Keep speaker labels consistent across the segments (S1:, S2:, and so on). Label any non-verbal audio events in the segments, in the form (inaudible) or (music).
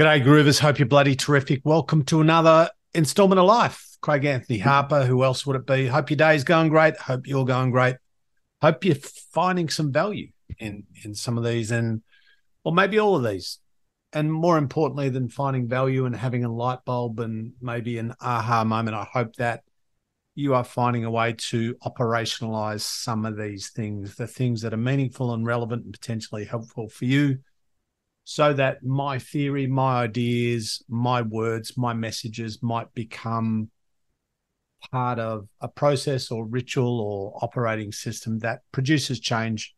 S1: G'day, Groovers. Hope you're bloody terrific. Welcome to another installment of life. Craig Anthony Harper. Who else would it be? Hope your day's going great. Hope you're going great. Hope you're finding some value in in some of these, and or maybe all of these. And more importantly than finding value and having a light bulb and maybe an aha moment, I hope that you are finding a way to operationalize some of these things, the things that are meaningful and relevant and potentially helpful for you so that my theory, my ideas, my words, my messages might become part of a process or ritual or operating system that produces change,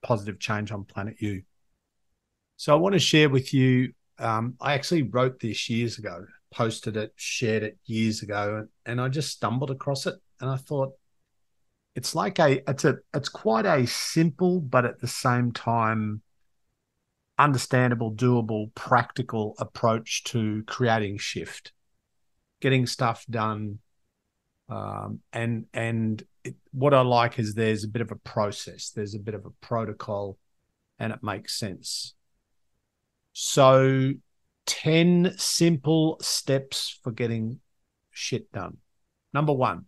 S1: positive change on planet U. So I want to share with you. Um, I actually wrote this years ago, posted it, shared it years ago, and, and I just stumbled across it, and I thought it's like a it's a it's quite a simple, but at the same time understandable, doable, practical approach to creating shift, getting stuff done. Um, and and it, what I like is there's a bit of a process, there's a bit of a protocol, and it makes sense. So, 10 simple steps for getting shit done. Number one,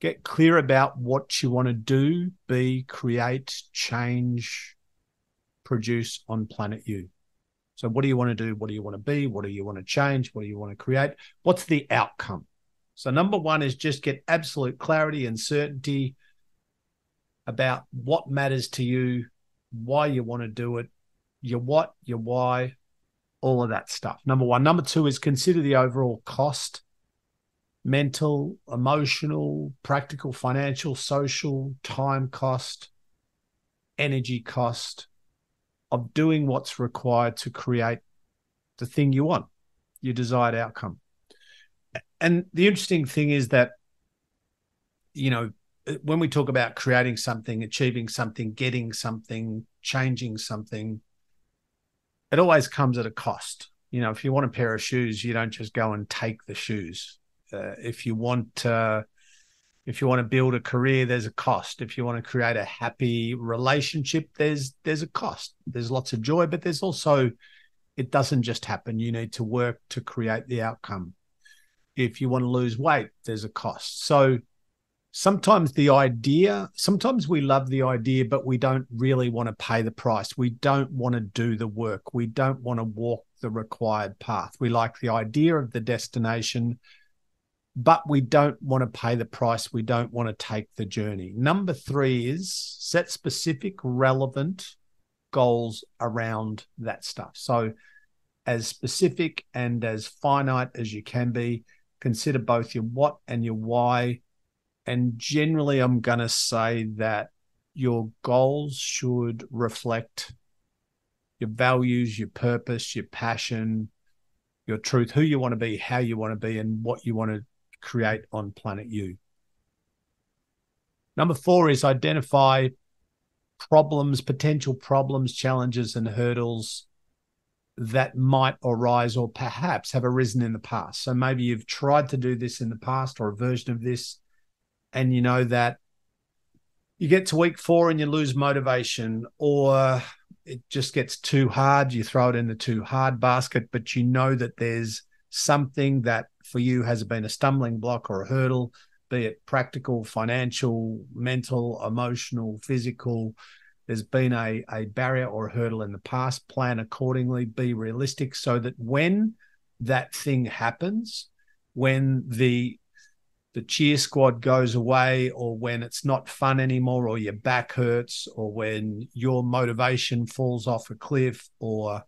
S1: get clear about what you want to do, be, create, change, produce on planet U. So, what do you want to do? What do you want to be? What do you want to change? What do you want to create? What's the outcome? So, number one is just get absolute clarity and certainty about what matters to you, why you want to do it, your what, your why, all of that stuff. Number one. Number two is consider the overall cost mental, emotional, practical, financial, social, time cost, energy cost, of doing what's required to create the thing you want, your desired outcome. And the interesting thing is that, you know, when we talk about creating something, achieving something, getting something, changing something, it always comes at a cost. You know, if you want a pair of shoes, you don't just go and take the shoes. Uh, if you want uh, if you want to build a career there's a cost. If you want to create a happy relationship there's there's a cost. There's lots of joy but there's also it doesn't just happen. You need to work to create the outcome. If you want to lose weight there's a cost. So sometimes the idea sometimes we love the idea but we don't really want to pay the price. We don't want to do the work. We don't want to walk the required path. We like the idea of the destination but we don't want to pay the price. We don't want to take the journey. Number three is set specific, relevant goals around that stuff. So, as specific and as finite as you can be, consider both your what and your why. And generally, I'm going to say that your goals should reflect your values, your purpose, your passion, your truth, who you want to be, how you want to be, and what you want to create on planet U. Number four is identify problems, potential problems, challenges, and hurdles that might arise or perhaps have arisen in the past. So maybe you've tried to do this in the past or a version of this, and you know that you get to week four and you lose motivation, or it just gets too hard. You throw it in the too hard basket, but you know that there's something that for you has it been a stumbling block or a hurdle, be it practical, financial, mental, emotional, physical. There's been a, a barrier or a hurdle in the past. Plan accordingly, be realistic so that when that thing happens, when the the cheer squad goes away or when it's not fun anymore or your back hurts or when your motivation falls off a cliff or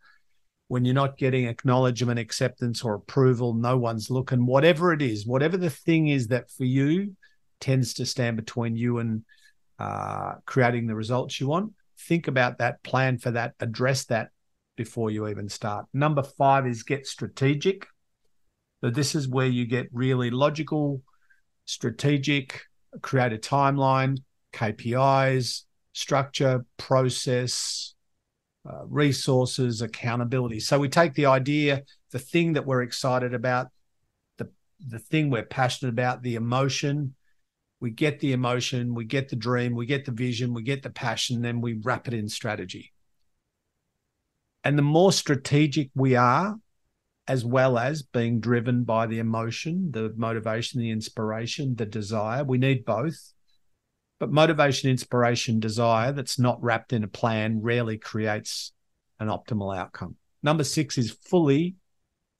S1: when you're not getting acknowledgement, acceptance, or approval, no one's looking, whatever it is, whatever the thing is that for you tends to stand between you and uh, creating the results you want, think about that, plan for that, address that before you even start. Number five is get strategic. So, this is where you get really logical, strategic, create a timeline, KPIs, structure, process, uh, resources, accountability. So we take the idea, the thing that we're excited about, the the thing we're passionate about, the emotion. We get the emotion, we get the dream, we get the vision, we get the passion, then we wrap it in strategy. And the more strategic we are, as well as being driven by the emotion, the motivation, the inspiration, the desire. We need both. But motivation, inspiration, desire that's not wrapped in a plan rarely creates an optimal outcome. Number six is fully,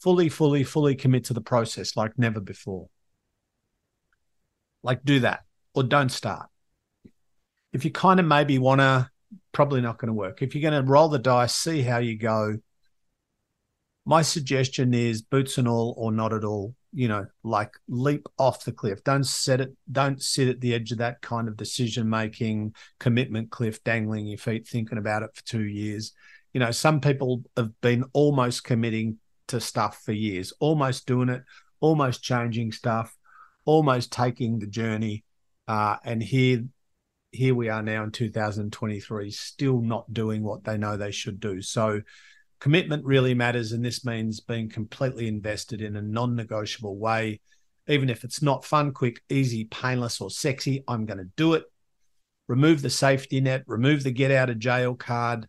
S1: fully, fully, fully commit to the process like never before. Like do that or don't start. If you kind of maybe want to, probably not going to work. If you're going to roll the dice, see how you go. My suggestion is boots and all or not at all you know, like leap off the cliff. Don't set it, don't sit at the edge of that kind of decision making commitment cliff, dangling your feet, thinking about it for two years. You know, some people have been almost committing to stuff for years, almost doing it, almost changing stuff, almost taking the journey. Uh, and here, here we are now in 2023, still not doing what they know they should do. So commitment really matters. And this means being completely invested in a non negotiable way. Even if it's not fun, quick, easy, painless, or sexy, I'm going to do it. Remove the safety net, remove the get out of jail card.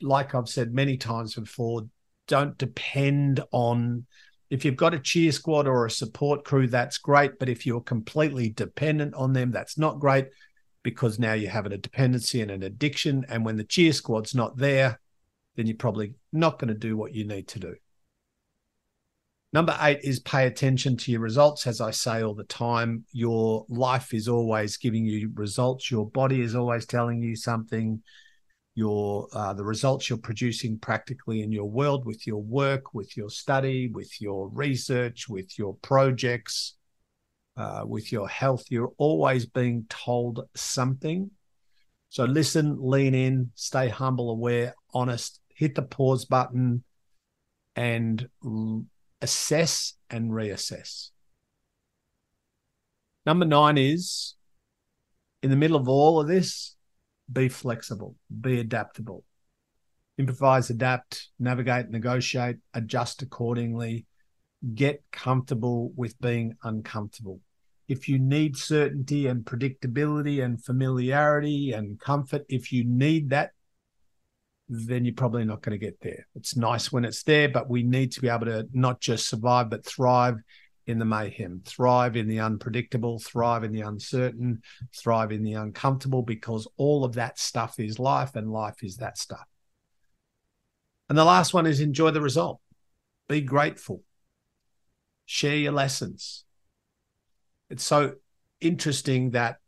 S1: Like I've said many times before, don't depend on if you've got a cheer squad or a support crew, that's great. But if you're completely dependent on them, that's not great because now you have a dependency and an addiction. And when the cheer squad's not there, then you're probably not going to do what you need to do. Number eight is pay attention to your results. As I say all the time, your life is always giving you results. Your body is always telling you something. Your uh, the results you're producing practically in your world with your work, with your study, with your research, with your projects, uh, with your health. You're always being told something. So listen, lean in, stay humble, aware, honest, hit the pause button and assess and reassess. Number nine is in the middle of all of this, be flexible, be adaptable, improvise, adapt, navigate, negotiate, adjust accordingly, get comfortable with being uncomfortable. If you need certainty and predictability and familiarity and comfort, if you need that then you're probably not going to get there. It's nice when it's there, but we need to be able to not just survive, but thrive in the mayhem, thrive in the unpredictable, thrive in the uncertain, thrive in the uncomfortable, because all of that stuff is life and life is that stuff. And the last one is enjoy the result, be grateful, share your lessons. It's so interesting that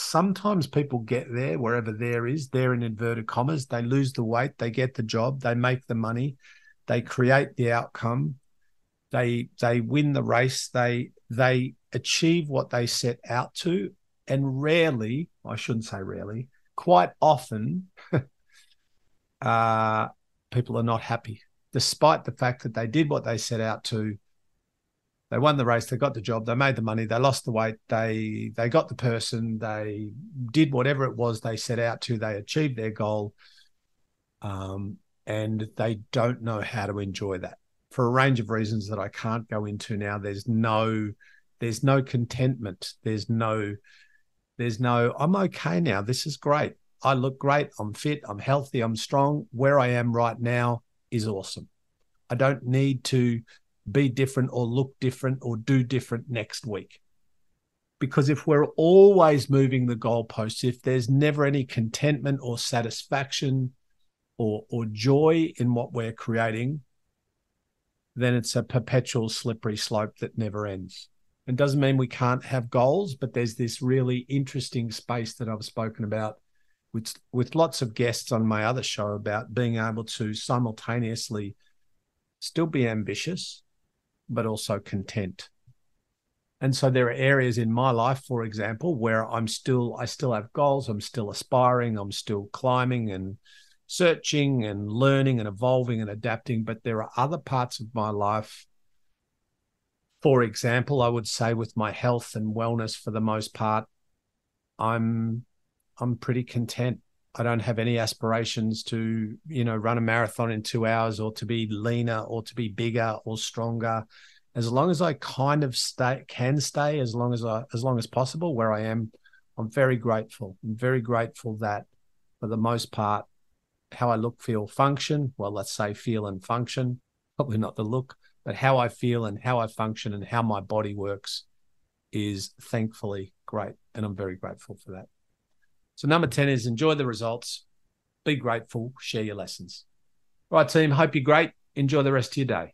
S1: sometimes people get there wherever there is there in inverted commas. They lose the weight they get the job they make the money they create the outcome they they win the race they they achieve what they set out to and rarely i shouldn't say rarely quite often (laughs) uh people are not happy despite the fact that they did what they set out to they won the race, they got the job, they made the money, they lost the weight, they they got the person, they did whatever it was they set out to, they achieved their goal, um, and they don't know how to enjoy that for a range of reasons that I can't go into now. There's no there's no contentment. There's no there's no I'm okay now. This is great. I look great. I'm fit. I'm healthy. I'm strong. Where I am right now is awesome. I don't need to be different or look different or do different next week. Because if we're always moving the goalposts, if there's never any contentment or satisfaction or, or joy in what we're creating, then it's a perpetual slippery slope that never ends. It doesn't mean we can't have goals, but there's this really interesting space that I've spoken about with, with lots of guests on my other show about being able to simultaneously still be ambitious, but also content. And so there are areas in my life, for example, where I'm still, I still have goals, I'm still aspiring, I'm still climbing and searching and learning and evolving and adapting. But there are other parts of my life, for example, I would say with my health and wellness for the most part, I'm I'm pretty content. I don't have any aspirations to, you know, run a marathon in two hours or to be leaner or to be bigger or stronger. As long as I kind of stay, can stay as long as I, as long as possible where I am, I'm very grateful. I'm very grateful that for the most part, how I look, feel, function. Well, let's say feel and function. probably not the look, but how I feel and how I function and how my body works is thankfully great. And I'm very grateful for that. So, number 10 is enjoy the results, be grateful, share your lessons. Right, team. Hope you're great. Enjoy the rest of your day.